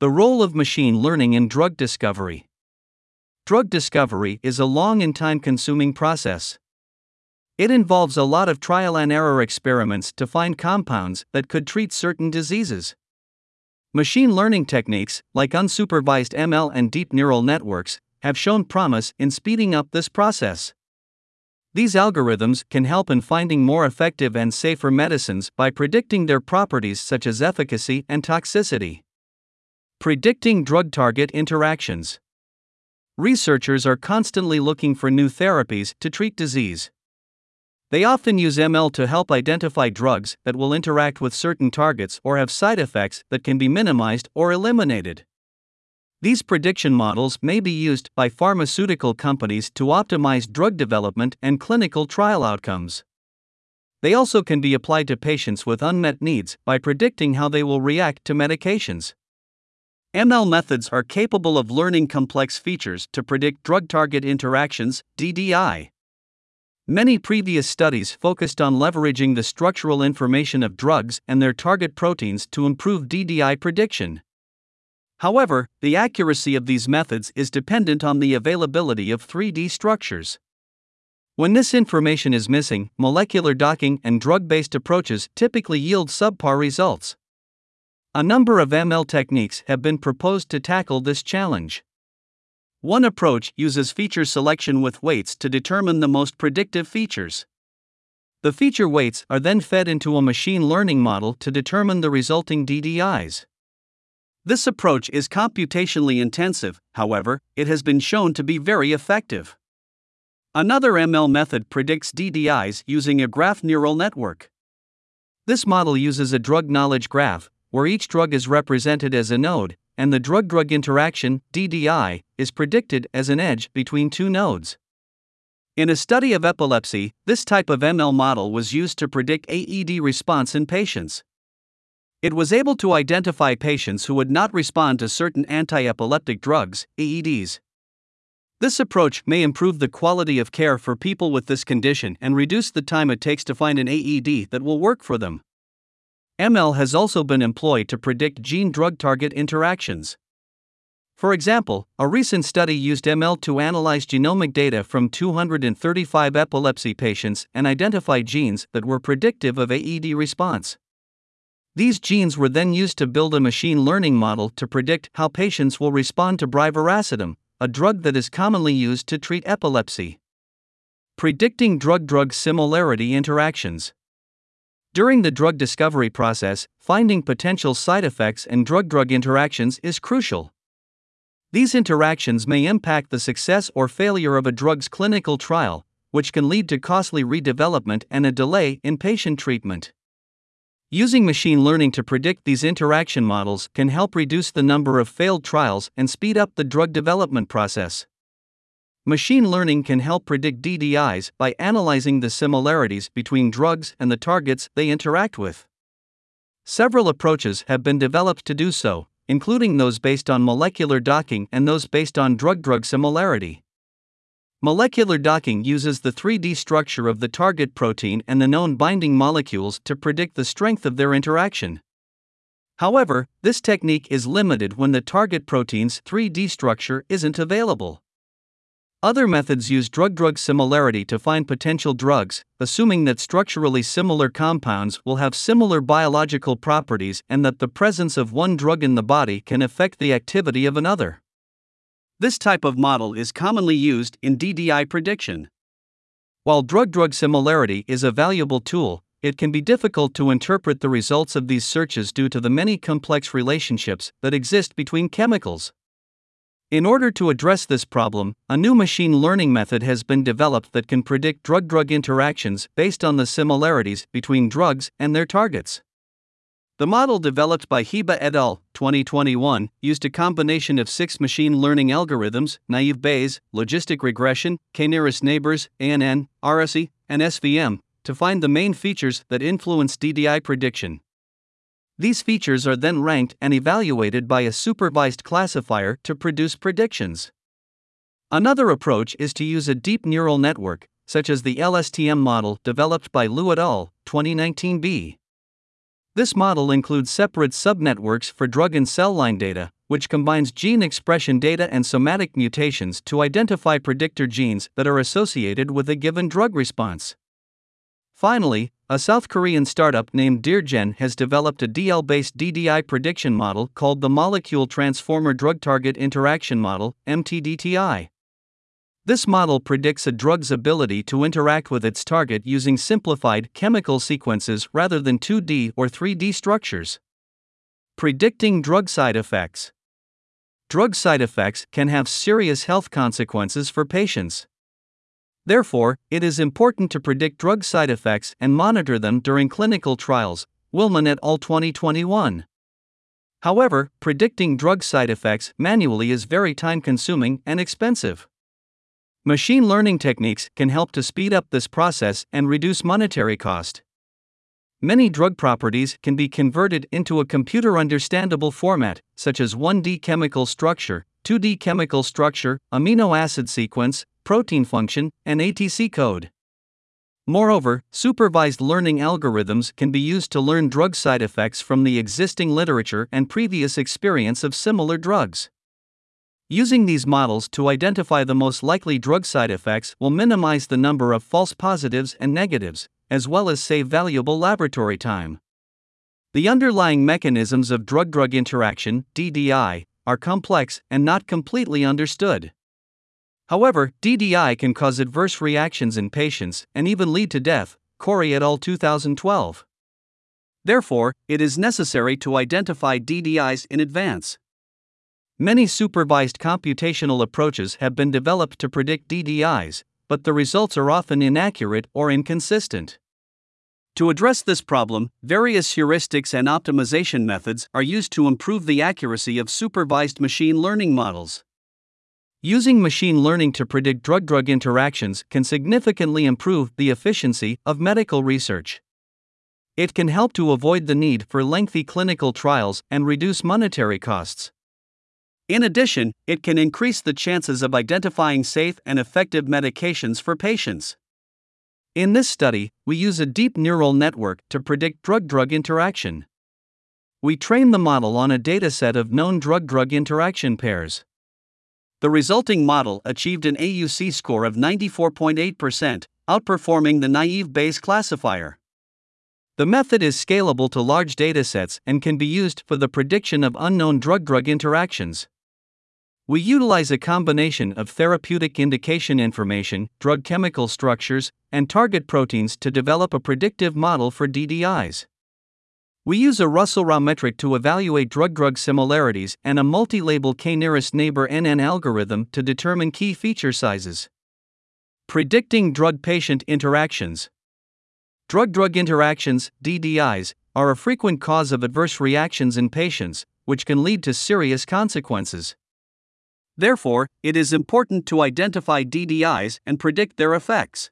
The role of machine learning in drug discovery. Drug discovery is a long and time consuming process. It involves a lot of trial and error experiments to find compounds that could treat certain diseases. Machine learning techniques, like unsupervised ML and deep neural networks, have shown promise in speeding up this process. These algorithms can help in finding more effective and safer medicines by predicting their properties such as efficacy and toxicity. Predicting drug target interactions. Researchers are constantly looking for new therapies to treat disease. They often use ML to help identify drugs that will interact with certain targets or have side effects that can be minimized or eliminated. These prediction models may be used by pharmaceutical companies to optimize drug development and clinical trial outcomes. They also can be applied to patients with unmet needs by predicting how they will react to medications. ML methods are capable of learning complex features to predict drug target interactions, DDI. Many previous studies focused on leveraging the structural information of drugs and their target proteins to improve DDI prediction. However, the accuracy of these methods is dependent on the availability of 3D structures. When this information is missing, molecular docking and drug based approaches typically yield subpar results. A number of ML techniques have been proposed to tackle this challenge. One approach uses feature selection with weights to determine the most predictive features. The feature weights are then fed into a machine learning model to determine the resulting DDIs. This approach is computationally intensive, however, it has been shown to be very effective. Another ML method predicts DDIs using a graph neural network. This model uses a drug knowledge graph, where each drug is represented as a node, and the drug drug interaction, DDI, is predicted as an edge between two nodes. In a study of epilepsy, this type of ML model was used to predict AED response in patients. It was able to identify patients who would not respond to certain anti epileptic drugs, AEDs. This approach may improve the quality of care for people with this condition and reduce the time it takes to find an AED that will work for them. ML has also been employed to predict gene drug target interactions. For example, a recent study used ML to analyze genomic data from 235 epilepsy patients and identify genes that were predictive of AED response. These genes were then used to build a machine learning model to predict how patients will respond to brivaracetam, a drug that is commonly used to treat epilepsy. Predicting drug drug similarity interactions. During the drug discovery process, finding potential side effects and drug drug interactions is crucial. These interactions may impact the success or failure of a drug's clinical trial, which can lead to costly redevelopment and a delay in patient treatment. Using machine learning to predict these interaction models can help reduce the number of failed trials and speed up the drug development process. Machine learning can help predict DDIs by analyzing the similarities between drugs and the targets they interact with. Several approaches have been developed to do so, including those based on molecular docking and those based on drug drug similarity. Molecular docking uses the 3D structure of the target protein and the known binding molecules to predict the strength of their interaction. However, this technique is limited when the target protein's 3D structure isn't available. Other methods use drug drug similarity to find potential drugs, assuming that structurally similar compounds will have similar biological properties and that the presence of one drug in the body can affect the activity of another. This type of model is commonly used in DDI prediction. While drug drug similarity is a valuable tool, it can be difficult to interpret the results of these searches due to the many complex relationships that exist between chemicals. In order to address this problem, a new machine learning method has been developed that can predict drug drug interactions based on the similarities between drugs and their targets. The model developed by Heba et al. 2021 used a combination of six machine learning algorithms naive Bayes, logistic regression, k-nearest neighbors, ANN, RSE, and SVM to find the main features that influence DDI prediction. These features are then ranked and evaluated by a supervised classifier to produce predictions. Another approach is to use a deep neural network, such as the LSTM model developed by Liu et al. 2019b. This model includes separate subnetworks for drug and cell line data, which combines gene expression data and somatic mutations to identify predictor genes that are associated with a given drug response. Finally, a South Korean startup named DearGen has developed a DL based DDI prediction model called the Molecule Transformer Drug Target Interaction Model, MTDTI. This model predicts a drug's ability to interact with its target using simplified chemical sequences rather than 2D or 3D structures. Predicting drug side effects. Drug side effects can have serious health consequences for patients. Therefore, it is important to predict drug side effects and monitor them during clinical trials. Wilman et al. 2021. However, predicting drug side effects manually is very time consuming and expensive. Machine learning techniques can help to speed up this process and reduce monetary cost. Many drug properties can be converted into a computer understandable format, such as 1D chemical structure, 2D chemical structure, amino acid sequence, protein function, and ATC code. Moreover, supervised learning algorithms can be used to learn drug side effects from the existing literature and previous experience of similar drugs. Using these models to identify the most likely drug side effects will minimize the number of false positives and negatives, as well as save valuable laboratory time. The underlying mechanisms of drug drug interaction, DDI, are complex and not completely understood. However, DDI can cause adverse reactions in patients and even lead to death, Corey et al. 2012. Therefore, it is necessary to identify DDIs in advance. Many supervised computational approaches have been developed to predict DDIs, but the results are often inaccurate or inconsistent. To address this problem, various heuristics and optimization methods are used to improve the accuracy of supervised machine learning models. Using machine learning to predict drug drug interactions can significantly improve the efficiency of medical research. It can help to avoid the need for lengthy clinical trials and reduce monetary costs. In addition, it can increase the chances of identifying safe and effective medications for patients. In this study, we use a deep neural network to predict drug drug interaction. We train the model on a dataset of known drug drug interaction pairs. The resulting model achieved an AUC score of 94.8%, outperforming the naive Bayes classifier. The method is scalable to large datasets and can be used for the prediction of unknown drug drug interactions. We utilize a combination of therapeutic indication information, drug chemical structures, and target proteins to develop a predictive model for DDIs. We use a Russell-Rao metric to evaluate drug-drug similarities and a multi-label k-nearest neighbor NN algorithm to determine key feature sizes. Predicting drug-patient interactions. Drug-drug interactions, DDIs, are a frequent cause of adverse reactions in patients, which can lead to serious consequences. Therefore, it is important to identify DDIs and predict their effects.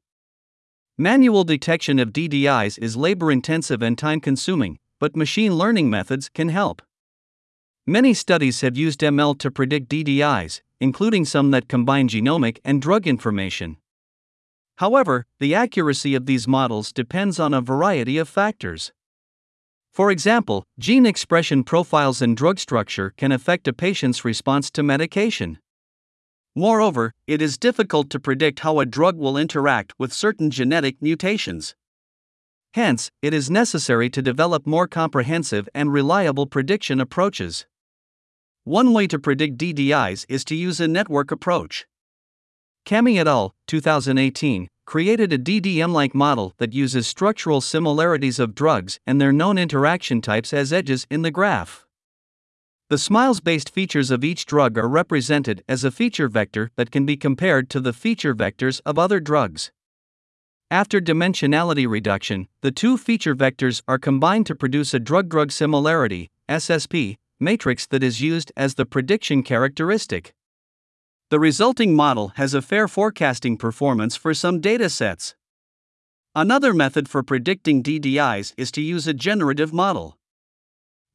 Manual detection of DDIs is labor intensive and time consuming, but machine learning methods can help. Many studies have used ML to predict DDIs, including some that combine genomic and drug information. However, the accuracy of these models depends on a variety of factors. For example, gene expression profiles and drug structure can affect a patient's response to medication. Moreover, it is difficult to predict how a drug will interact with certain genetic mutations. Hence, it is necessary to develop more comprehensive and reliable prediction approaches. One way to predict DDIs is to use a network approach. Kami et al. 2018 created a DDM like model that uses structural similarities of drugs and their known interaction types as edges in the graph. The SMILES based features of each drug are represented as a feature vector that can be compared to the feature vectors of other drugs. After dimensionality reduction, the two feature vectors are combined to produce a drug drug similarity SSP, matrix that is used as the prediction characteristic. The resulting model has a fair forecasting performance for some datasets. Another method for predicting DDIs is to use a generative model.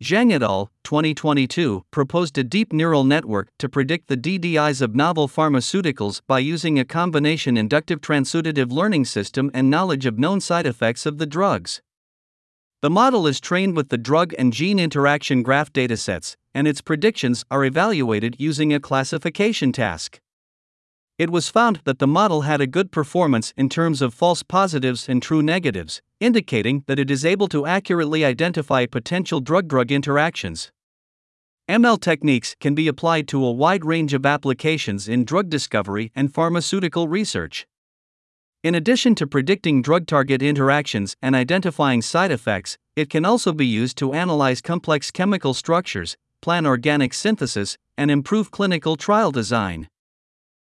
Zhang et al. 2022 proposed a deep neural network to predict the DDIs of novel pharmaceuticals by using a combination inductive transudative learning system and knowledge of known side effects of the drugs. The model is trained with the drug and gene interaction graph datasets, and its predictions are evaluated using a classification task. It was found that the model had a good performance in terms of false positives and true negatives, indicating that it is able to accurately identify potential drug drug interactions. ML techniques can be applied to a wide range of applications in drug discovery and pharmaceutical research. In addition to predicting drug target interactions and identifying side effects, it can also be used to analyze complex chemical structures, plan organic synthesis, and improve clinical trial design.